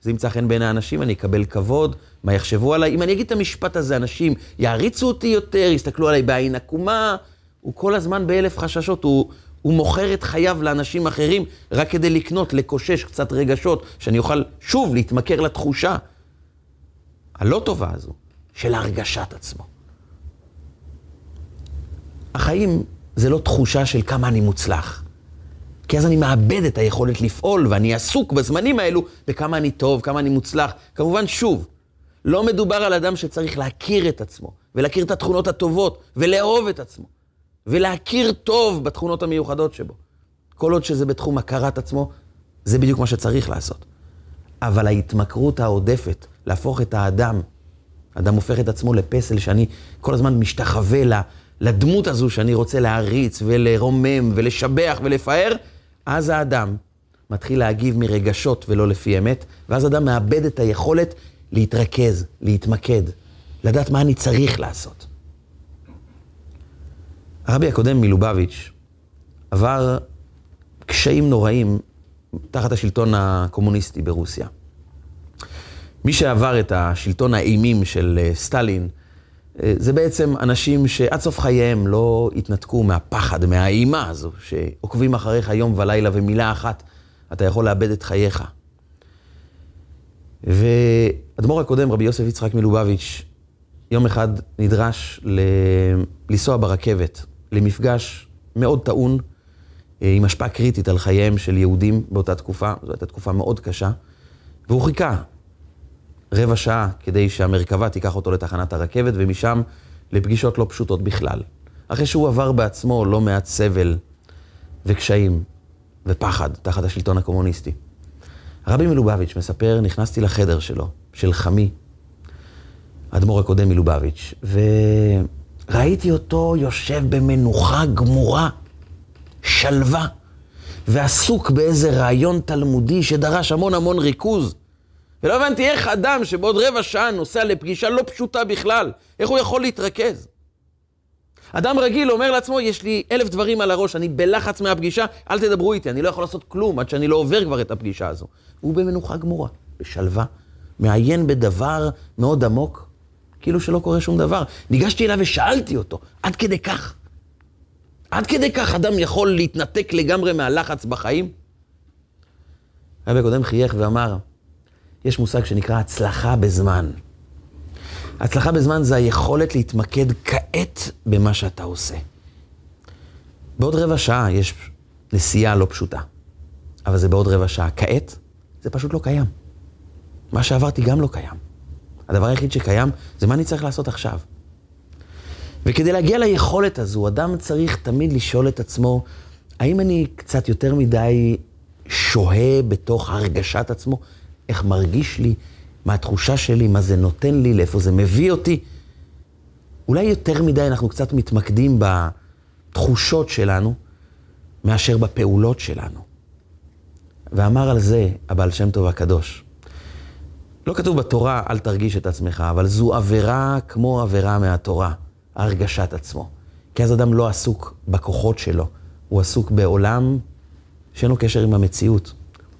זה ימצא חן בין האנשים, אני אקבל כבוד, מה יחשבו עליי? אם אני אגיד את המשפט הזה, אנשים יעריצו אותי יותר, יסתכלו עליי בעין עקומה. הוא כל הזמן באלף חששות, הוא, הוא מוכר את חייו לאנשים אחרים רק כדי לקנות, לקושש קצת רגשות, שאני אוכל שוב להתמכר לתחושה הלא טובה הזו של הרגשת עצמו. החיים זה לא תחושה של כמה אני מוצלח. כי אז אני מאבד את היכולת לפעול, ואני עסוק בזמנים האלו בכמה אני טוב, כמה אני מוצלח. כמובן, שוב, לא מדובר על אדם שצריך להכיר את עצמו, ולהכיר את התכונות הטובות, ולאהוב את עצמו, ולהכיר טוב בתכונות המיוחדות שבו. כל עוד שזה בתחום הכרת עצמו, זה בדיוק מה שצריך לעשות. אבל ההתמכרות העודפת, להפוך את האדם, אדם הופך את עצמו לפסל שאני כל הזמן משתחווה לדמות הזו שאני רוצה להעריץ ולרומם ולשבח ולפאר, אז האדם מתחיל להגיב מרגשות ולא לפי אמת, ואז אדם מאבד את היכולת להתרכז, להתמקד, לדעת מה אני צריך לעשות. הרבי הקודם מלובביץ' עבר קשיים נוראים תחת השלטון הקומוניסטי ברוסיה. מי שעבר את השלטון האימים של אה, סטלין, אה, זה בעצם אנשים שעד סוף חייהם לא התנתקו מהפחד, מהאימה הזו, שעוקבים אחריך יום ולילה ומילה אחת, אתה יכול לאבד את חייך. ואדמו"ר הקודם, רבי יוסף יצחק מלובביץ', יום אחד נדרש ל... לנסוע ברכבת למפגש מאוד טעון, אה, עם השפעה קריטית על חייהם של יהודים באותה תקופה, זו הייתה תקופה מאוד קשה, והוא חיכה רבע שעה כדי שהמרכבה תיקח אותו לתחנת הרכבת, ומשם לפגישות לא פשוטות בכלל. אחרי שהוא עבר בעצמו לא מעט סבל וקשיים ופחד תחת השלטון הקומוניסטי. הרבי מלובביץ' מספר, נכנסתי לחדר שלו, של חמי, האדמו"ר הקודם מלובביץ', וראיתי אותו יושב במנוחה גמורה, שלווה, ועסוק באיזה רעיון תלמודי שדרש המון המון ריכוז. ולא הבנתי איך אדם שבעוד רבע שעה נוסע לפגישה לא פשוטה בכלל, איך הוא יכול להתרכז? אדם רגיל אומר לעצמו, יש לי אלף דברים על הראש, אני בלחץ מהפגישה, אל תדברו איתי, אני לא יכול לעשות כלום עד שאני לא עובר כבר את הפגישה הזו. והוא במנוחה גמורה, בשלווה, מעיין בדבר מאוד עמוק, כאילו שלא קורה שום דבר. ניגשתי אליו ושאלתי אותו, עד כדי כך? עד כדי כך אדם יכול להתנתק לגמרי מהלחץ בחיים? הרבי הקודם חייך ואמר, יש מושג שנקרא הצלחה בזמן. הצלחה בזמן זה היכולת להתמקד כעת במה שאתה עושה. בעוד רבע שעה יש נסיעה לא פשוטה, אבל זה בעוד רבע שעה. כעת, זה פשוט לא קיים. מה שעברתי גם לא קיים. הדבר היחיד שקיים זה מה אני צריך לעשות עכשיו. וכדי להגיע ליכולת הזו, אדם צריך תמיד לשאול את עצמו, האם אני קצת יותר מדי שוהה בתוך הרגשת עצמו? איך מרגיש לי? מה התחושה שלי? מה זה נותן לי? לאיפה זה מביא אותי? אולי יותר מדי אנחנו קצת מתמקדים בתחושות שלנו, מאשר בפעולות שלנו. ואמר על זה הבעל שם טוב הקדוש. לא כתוב בתורה, אל תרגיש את עצמך, אבל זו עבירה כמו עבירה מהתורה, הרגשת עצמו. כי אז אדם לא עסוק בכוחות שלו, הוא עסוק בעולם שאין לו קשר עם המציאות.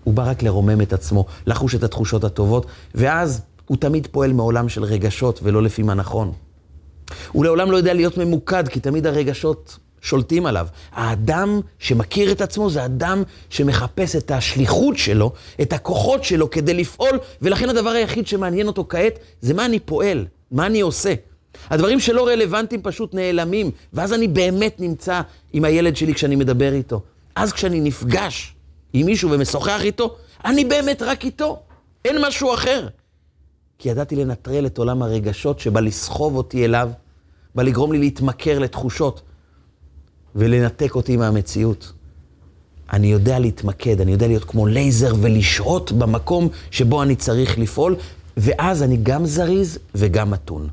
הוא בא רק לרומם את עצמו, לחוש את התחושות הטובות, ואז הוא תמיד פועל מעולם של רגשות ולא לפי מה נכון. הוא לעולם לא יודע להיות ממוקד, כי תמיד הרגשות שולטים עליו. האדם שמכיר את עצמו זה אדם שמחפש את השליחות שלו, את הכוחות שלו כדי לפעול, ולכן הדבר היחיד שמעניין אותו כעת זה מה אני פועל, מה אני עושה. הדברים שלא רלוונטיים פשוט נעלמים, ואז אני באמת נמצא עם הילד שלי כשאני מדבר איתו. אז כשאני נפגש עם מישהו ומשוחח איתו, אני באמת רק איתו, אין משהו אחר. כי ידעתי לנטרל את עולם הרגשות שבא לסחוב אותי אליו, בא לגרום לי להתמכר לתחושות ולנתק אותי מהמציאות. אני יודע להתמקד, אני יודע להיות כמו לייזר ולשהות במקום שבו אני צריך לפעול, ואז אני גם זריז וגם מתון.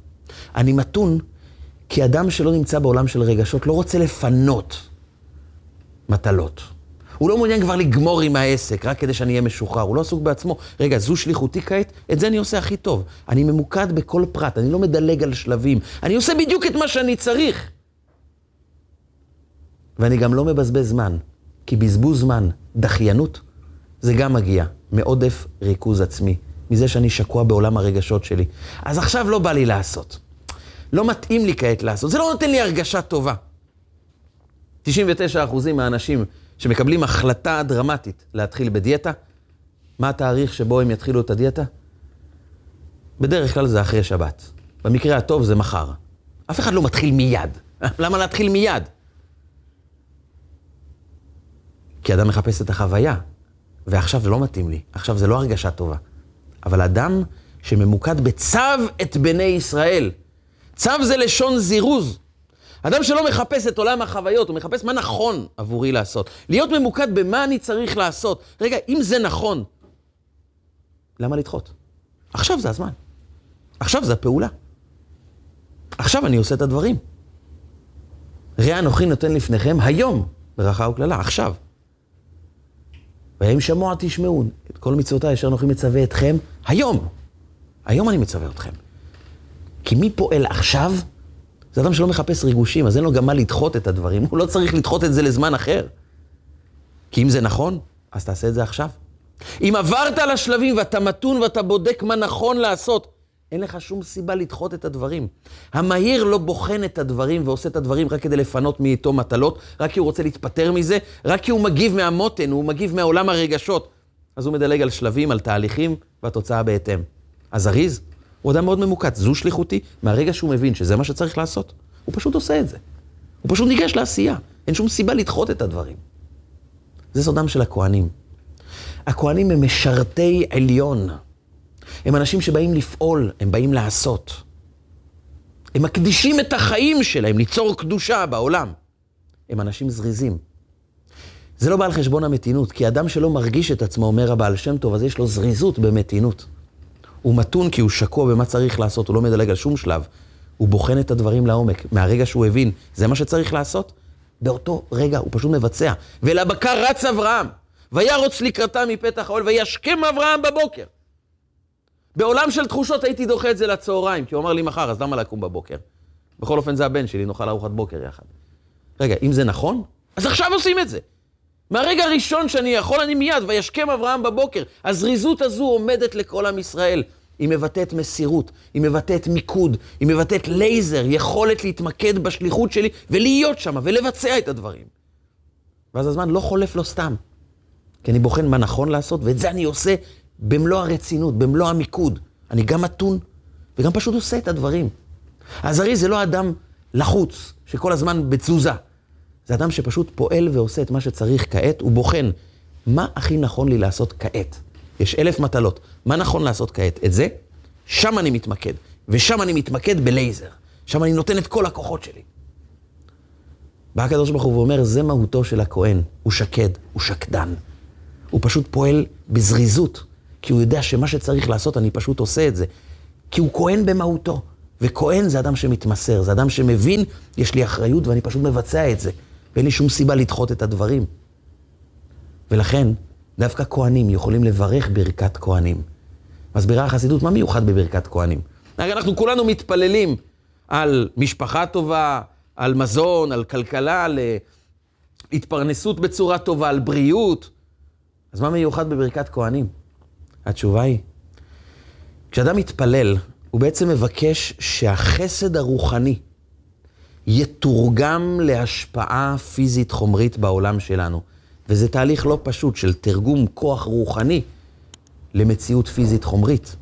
אני מתון כי אדם שלא נמצא בעולם של רגשות לא רוצה לפנות מטלות. הוא לא מעוניין כבר לגמור עם העסק, רק כדי שאני אהיה משוחרר. הוא לא עסוק בעצמו. רגע, זו שליחותי כעת? את זה אני עושה הכי טוב. אני ממוקד בכל פרט, אני לא מדלג על שלבים. אני עושה בדיוק את מה שאני צריך. ואני גם לא מבזבז זמן, כי בזבוז זמן, דחיינות, זה גם מגיע מעודף ריכוז עצמי, מזה שאני שקוע בעולם הרגשות שלי. אז עכשיו לא בא לי לעשות. לא מתאים לי כעת לעשות, זה לא נותן לי הרגשה טובה. 99% מהאנשים שמקבלים החלטה דרמטית להתחיל בדיאטה, מה התאריך שבו הם יתחילו את הדיאטה? בדרך כלל זה אחרי שבת. במקרה הטוב זה מחר. אף אחד לא מתחיל מיד. למה להתחיל מיד? כי אדם מחפש את החוויה, ועכשיו זה לא מתאים לי, עכשיו זה לא הרגשה טובה. אבל אדם שממוקד בצו את בני ישראל, צו זה לשון זירוז. אדם שלא מחפש את עולם החוויות, הוא מחפש מה נכון עבורי לעשות. להיות ממוקד במה אני צריך לעשות. רגע, אם זה נכון, למה לדחות? עכשיו זה הזמן. עכשיו זה הפעולה. עכשיו אני עושה את הדברים. ראה אנוכי נותן לפניכם היום ברכה וקללה, עכשיו. והם שמוע תשמעון, את כל מצוותיי אשר אנוכי מצווה אתכם היום. היום אני מצווה אתכם. כי מי פועל עכשיו? זה אדם שלא מחפש ריגושים, אז אין לו גם מה לדחות את הדברים, הוא לא צריך לדחות את זה לזמן אחר. כי אם זה נכון, אז תעשה את זה עכשיו. אם עברת על השלבים ואתה מתון ואתה בודק מה נכון לעשות, אין לך שום סיבה לדחות את הדברים. המהיר לא בוחן את הדברים ועושה את הדברים רק כדי לפנות מאיתו מטלות, רק כי הוא רוצה להתפטר מזה, רק כי הוא מגיב מהמותן, הוא מגיב מעולם הרגשות. אז הוא מדלג על שלבים, על תהליכים, והתוצאה בהתאם. הזריז הוא אדם מאוד ממוקד, זו שליחותי, מהרגע שהוא מבין שזה מה שצריך לעשות, הוא פשוט עושה את זה. הוא פשוט ניגש לעשייה, אין שום סיבה לדחות את הדברים. זה סודם של הכוהנים. הכוהנים הם משרתי עליון. הם אנשים שבאים לפעול, הם באים לעשות. הם מקדישים את החיים שלהם ליצור קדושה בעולם. הם אנשים זריזים. זה לא בא על חשבון המתינות, כי אדם שלא מרגיש את עצמו, אומר הבעל שם טוב, אז יש לו זריזות במתינות. הוא מתון כי הוא שקוע במה צריך לעשות, הוא לא מדלג על שום שלב. הוא בוחן את הדברים לעומק. מהרגע שהוא הבין, זה מה שצריך לעשות, באותו רגע הוא פשוט מבצע. ולבקר רץ אברהם, וירוץ לקראתה מפתח האוהל, וישכם אברהם בבוקר. בעולם של תחושות הייתי דוחה את זה לצהריים, כי הוא אמר לי מחר, אז למה לקום בבוקר? בכל אופן זה הבן שלי, נאכל ארוחת בוקר יחד. רגע, אם זה נכון, אז עכשיו עושים את זה. מהרגע הראשון שאני יכול, אני מיד, וישכם אברהם בבוקר. הזריזות הזו עומדת לכל עם ישראל. היא מבטאת מסירות, היא מבטאת מיקוד, היא מבטאת לייזר, יכולת להתמקד בשליחות שלי ולהיות שם ולבצע את הדברים. ואז הזמן לא חולף לו סתם. כי אני בוחן מה נכון לעשות, ואת זה אני עושה במלוא הרצינות, במלוא המיקוד. אני גם מתון וגם פשוט עושה את הדברים. הזריז זה לא אדם לחוץ, שכל הזמן בתזוזה. זה אדם שפשוט פועל ועושה את מה שצריך כעת, הוא בוחן מה הכי נכון לי לעשות כעת. יש אלף מטלות, מה נכון לעשות כעת? את זה, שם אני מתמקד, ושם אני מתמקד בלייזר. שם אני נותן את כל הכוחות שלי. בא הקדוש ברוך הוא ואומר, זה מהותו של הכהן, הוא שקד, הוא שקדן. הוא פשוט פועל בזריזות, כי הוא יודע שמה שצריך לעשות, אני פשוט עושה את זה. כי הוא כהן במהותו, וכהן זה אדם שמתמסר, זה אדם שמבין, יש לי אחריות ואני פשוט מבצע את זה, ואין לי שום סיבה לדחות את הדברים. ולכן, דווקא כהנים יכולים לברך ברכת כהנים. מסבירה החסידות, מה מיוחד בברכת כהנים? הרי אנחנו כולנו מתפללים על משפחה טובה, על מזון, על כלכלה, על אה, התפרנסות בצורה טובה, על בריאות. אז מה מיוחד בברכת כהנים? התשובה היא, כשאדם מתפלל, הוא בעצם מבקש שהחסד הרוחני יתורגם להשפעה פיזית חומרית בעולם שלנו. וזה תהליך לא פשוט של תרגום כוח רוחני למציאות פיזית חומרית.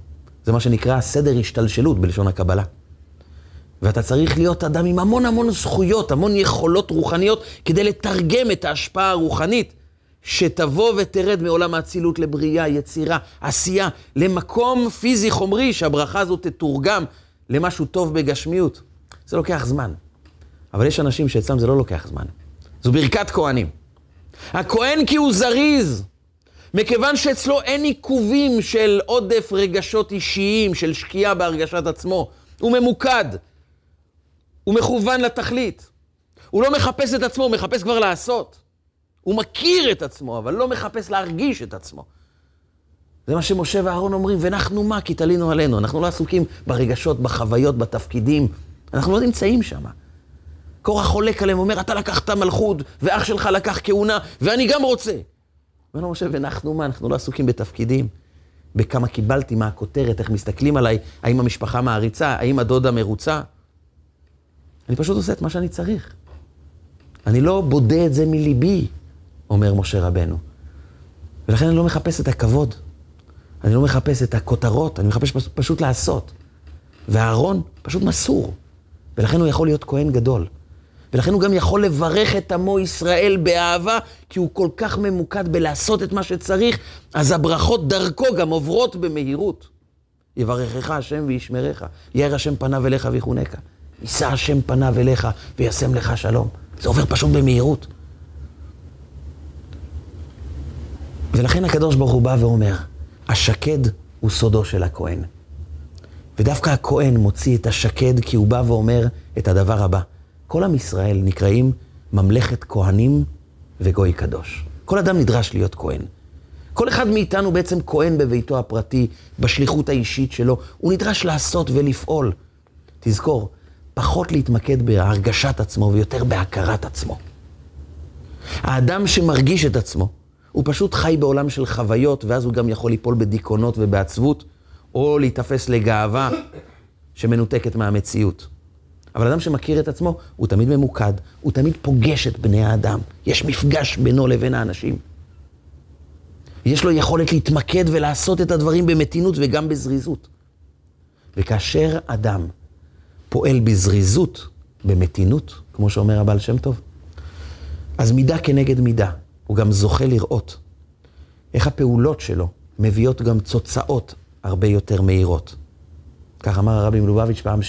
זה מה שנקרא סדר השתלשלות בלשון הקבלה. ואתה צריך להיות אדם עם המון המון זכויות, המון יכולות רוחניות, כדי לתרגם את ההשפעה הרוחנית שתבוא ותרד מעולם האצילות לבריאה, יצירה, עשייה, למקום פיזי חומרי, שהברכה הזאת תתורגם למשהו טוב בגשמיות. זה לוקח זמן. אבל יש אנשים שאצלם זה לא לוקח זמן. זו ברכת כהנים. הכהן כי הוא זריז, מכיוון שאצלו אין עיכובים של עודף רגשות אישיים, של שקיעה בהרגשת עצמו. הוא ממוקד, הוא מכוון לתכלית. הוא לא מחפש את עצמו, הוא מחפש כבר לעשות. הוא מכיר את עצמו, אבל לא מחפש להרגיש את עצמו. זה מה שמשה ואהרון אומרים, ואנחנו מה? כי תלינו עלינו. אנחנו לא עסוקים ברגשות, בחוויות, בתפקידים. אנחנו לא נמצאים שם. קורח חולק עליהם, אומר, אתה לקחת מלכות, ואח שלך לקח כהונה, ואני גם רוצה. אומר לו משה, ואנחנו מה? אנחנו לא עסוקים בתפקידים. בכמה קיבלתי, מה הכותרת, איך מסתכלים עליי, האם המשפחה מעריצה, האם הדודה מרוצה. אני פשוט עושה את מה שאני צריך. אני לא בודה את זה מליבי, אומר משה רבנו. ולכן אני לא מחפש את הכבוד. אני לא מחפש את הכותרות, אני מחפש פשוט, פשוט לעשות. ואהרון פשוט מסור, ולכן הוא יכול להיות כהן גדול. ולכן הוא גם יכול לברך את עמו ישראל באהבה, כי הוא כל כך ממוקד בלעשות את מה שצריך, אז הברכות דרכו גם עוברות במהירות. יברכך השם וישמרך, יאר השם פניו אליך ויחונקה. יישא השם פניו אליך וישם לך שלום. זה עובר פשוט במהירות. ולכן הקדוש ברוך הוא בא ואומר, השקד הוא סודו של הכהן. ודווקא הכהן מוציא את השקד כי הוא בא ואומר את הדבר הבא. כל עם ישראל נקראים ממלכת כהנים וגוי קדוש. כל אדם נדרש להיות כהן. כל אחד מאיתנו בעצם כהן בביתו הפרטי, בשליחות האישית שלו. הוא נדרש לעשות ולפעול. תזכור, פחות להתמקד בהרגשת עצמו ויותר בהכרת עצמו. האדם שמרגיש את עצמו, הוא פשוט חי בעולם של חוויות, ואז הוא גם יכול ליפול בדיכאונות ובעצבות, או להיתפס לגאווה שמנותקת מהמציאות. אבל אדם שמכיר את עצמו, הוא תמיד ממוקד, הוא תמיד פוגש את בני האדם. יש מפגש בינו לבין האנשים. יש לו יכולת להתמקד ולעשות את הדברים במתינות וגם בזריזות. וכאשר אדם פועל בזריזות, במתינות, כמו שאומר הבעל שם טוב, אז מידה כנגד מידה, הוא גם זוכה לראות איך הפעולות שלו מביאות גם תוצאות הרבה יותר מהירות. כך אמר הרבי מלובביץ' פעם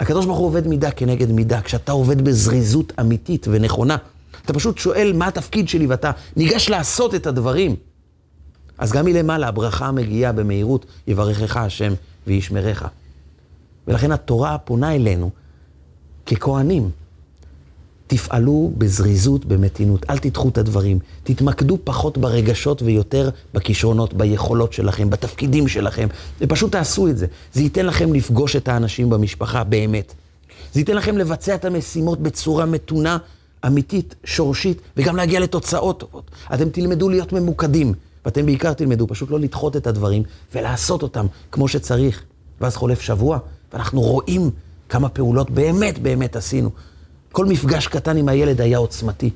שהקדוש ברוך הוא עובד מידה כנגד מידה. כשאתה עובד בזריזות אמיתית ונכונה, אתה פשוט שואל מה התפקיד שלי ואתה ניגש לעשות את הדברים. אז גם מלמעלה הברכה מגיעה במהירות, יברכך השם וישמרך. ולכן התורה פונה אלינו ככהנים. תפעלו בזריזות, במתינות, אל תדחו את הדברים. תתמקדו פחות ברגשות ויותר בכישרונות, ביכולות שלכם, בתפקידים שלכם, ופשוט תעשו את זה. זה ייתן לכם לפגוש את האנשים במשפחה באמת. זה ייתן לכם לבצע את המשימות בצורה מתונה, אמיתית, שורשית, וגם להגיע לתוצאות טובות. אתם תלמדו להיות ממוקדים, ואתם בעיקר תלמדו פשוט לא לדחות את הדברים ולעשות אותם כמו שצריך. ואז חולף שבוע, ואנחנו רואים כמה פעולות באמת באמת עשינו. כל מפגש קטן עם הילד היה עוצמתי.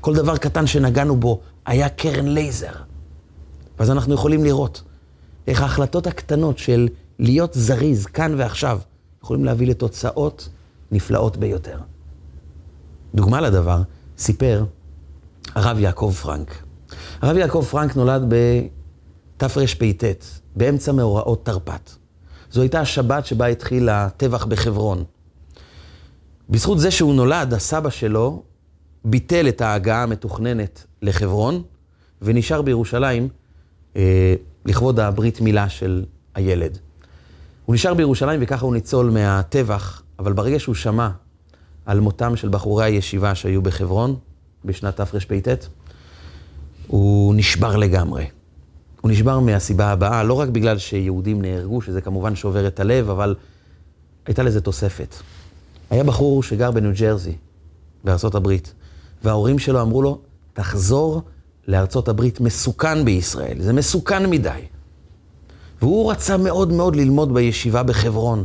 כל דבר קטן שנגענו בו היה קרן לייזר. ואז אנחנו יכולים לראות איך ההחלטות הקטנות של להיות זריז, כאן ועכשיו, יכולים להביא לתוצאות נפלאות ביותר. דוגמה לדבר, סיפר הרב יעקב פרנק. הרב יעקב פרנק נולד בתרפ"ט, באמצע מאורעות תרפ"ט. זו הייתה השבת שבה התחיל הטבח בחברון. בזכות זה שהוא נולד, הסבא שלו ביטל את ההגעה המתוכננת לחברון, ונשאר בירושלים אה, לכבוד הברית מילה של הילד. הוא נשאר בירושלים וככה הוא ניצול מהטבח, אבל ברגע שהוא שמע על מותם של בחורי הישיבה שהיו בחברון בשנת תרפ"ט, הוא נשבר לגמרי. הוא נשבר מהסיבה הבאה, לא רק בגלל שיהודים נהרגו, שזה כמובן שובר את הלב, אבל הייתה לזה תוספת. היה בחור שגר בניו ג'רזי, בארצות הברית, וההורים שלו אמרו לו, תחזור לארצות הברית, מסוכן בישראל, זה מסוכן מדי. והוא רצה מאוד מאוד ללמוד בישיבה בחברון.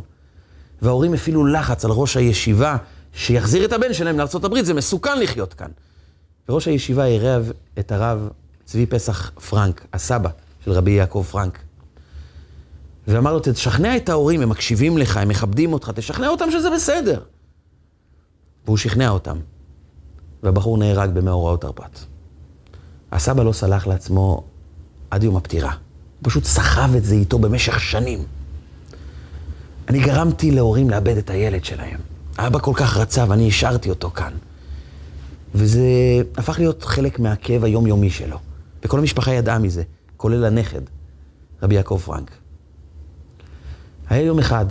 וההורים הפעילו לחץ על ראש הישיבה שיחזיר את הבן שלהם לארצות הברית, זה מסוכן לחיות כאן. וראש הישיבה עירב את הרב צבי פסח פרנק, הסבא של רבי יעקב פרנק. ואמר לו, תשכנע את ההורים, הם מקשיבים לך, הם מכבדים אותך, תשכנע אותם שזה בסדר. והוא שכנע אותם, והבחור נהרג במאורעות תרפ"ט. הסבא לא סלח לעצמו עד יום הפטירה. הוא פשוט סחב את זה איתו במשך שנים. אני גרמתי להורים לאבד את הילד שלהם. האבא כל כך רצה ואני השארתי אותו כאן. וזה הפך להיות חלק מהכאב היומיומי שלו. וכל המשפחה ידעה מזה, כולל הנכד, רבי יעקב פרנק. היה יום אחד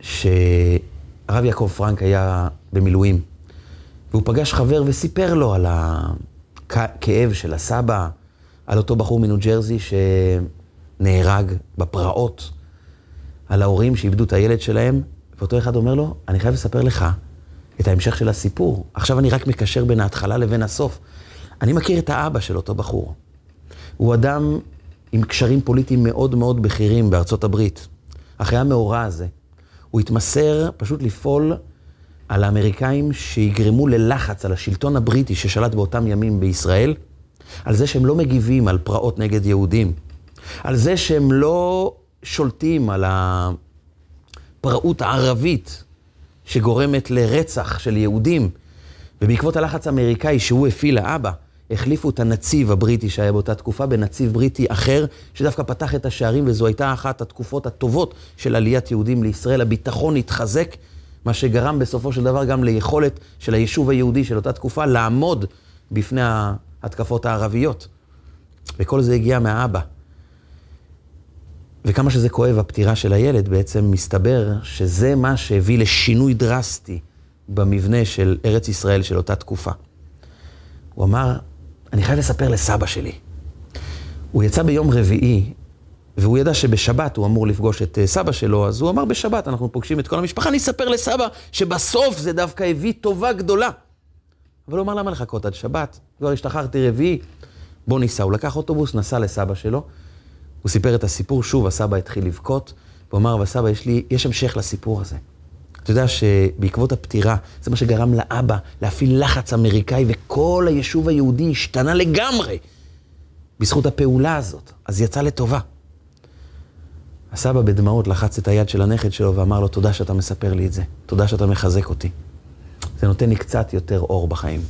שהרב יעקב פרנק היה במילואים, והוא פגש חבר וסיפר לו על הכאב של הסבא, על אותו בחור מניו ג'רזי שנהרג בפרעות, על ההורים שאיבדו את הילד שלהם, ואותו אחד אומר לו, אני חייב לספר לך את ההמשך של הסיפור. עכשיו אני רק מקשר בין ההתחלה לבין הסוף. אני מכיר את האבא של אותו בחור. הוא אדם עם קשרים פוליטיים מאוד מאוד בכירים בארצות הברית. אחרי המאורע הזה, הוא התמסר פשוט לפעול על האמריקאים שיגרמו ללחץ על השלטון הבריטי ששלט באותם ימים בישראל, על זה שהם לא מגיבים על פרעות נגד יהודים, על זה שהם לא שולטים על הפראות הערבית שגורמת לרצח של יהודים, ובעקבות הלחץ האמריקאי שהוא הפעיל לאבא, החליפו את הנציב הבריטי שהיה באותה תקופה בנציב בריטי אחר, שדווקא פתח את השערים, וזו הייתה אחת התקופות הטובות של עליית יהודים לישראל. הביטחון התחזק, מה שגרם בסופו של דבר גם ליכולת של היישוב היהודי של אותה תקופה לעמוד בפני ההתקפות הערביות. וכל זה הגיע מהאבא. וכמה שזה כואב, הפטירה של הילד, בעצם מסתבר שזה מה שהביא לשינוי דרסטי במבנה של ארץ ישראל של אותה תקופה. הוא אמר, אני חייב לספר לסבא שלי. הוא יצא ביום רביעי, והוא ידע שבשבת הוא אמור לפגוש את אה, סבא שלו, אז הוא אמר, בשבת אנחנו פוגשים את כל המשפחה, אני אספר לסבא שבסוף זה דווקא הביא טובה גדולה. אבל הוא אמר, למה לחכות עד שבת? כבר השתחררתי רביעי, בוא ניסע. הוא לקח אוטובוס, נסע לסבא שלו, הוא סיפר את הסיפור, שוב הסבא התחיל לבכות, והוא אמר, אבל סבא, יש לי, יש המשך לסיפור הזה. אתה יודע שבעקבות הפטירה, זה מה שגרם לאבא להפעיל לחץ אמריקאי, וכל היישוב היהודי השתנה לגמרי בזכות הפעולה הזאת. אז יצא לטובה. הסבא בדמעות לחץ את היד של הנכד שלו ואמר לו, תודה שאתה מספר לי את זה, תודה שאתה מחזק אותי. זה נותן לי קצת יותר אור בחיים.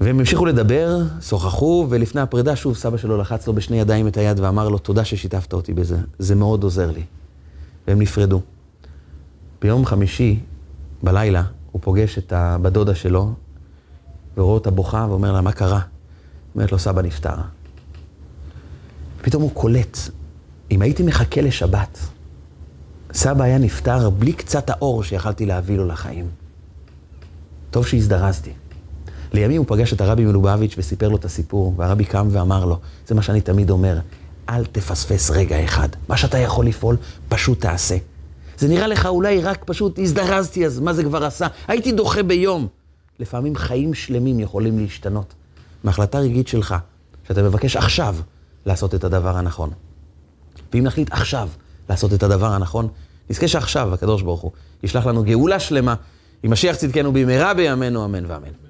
והם המשיכו לדבר, שוחחו, ולפני הפרידה שוב סבא שלו לחץ לו בשני ידיים את היד ואמר לו, תודה ששיתפת אותי בזה, זה מאוד עוזר לי. והם נפרדו. ביום חמישי בלילה הוא פוגש את הבת שלו, ורואה אותה בוכה ואומר לה, מה קרה? אומרת לו, סבא נפטר. פתאום הוא קולט, אם הייתי מחכה לשבת, סבא היה נפטר בלי קצת האור שיכלתי להביא לו לחיים. טוב שהזדרזתי. לימים הוא פגש את הרבי מלובביץ' וסיפר לו את הסיפור, והרבי קם ואמר לו, זה מה שאני תמיד אומר, אל תפספס רגע אחד. מה שאתה יכול לפעול, פשוט תעשה. זה נראה לך אולי רק פשוט הזדרזתי, אז מה זה כבר עשה? הייתי דוחה ביום. לפעמים חיים שלמים יכולים להשתנות. מהחלטה רגעית שלך, שאתה מבקש עכשיו לעשות את הדבר הנכון. ואם נחליט עכשיו לעשות את הדבר הנכון, נזכה שעכשיו הקדוש ברוך הוא ישלח לנו גאולה שלמה, עם משיח צדקנו במהרה בימינו, אמן ואמן.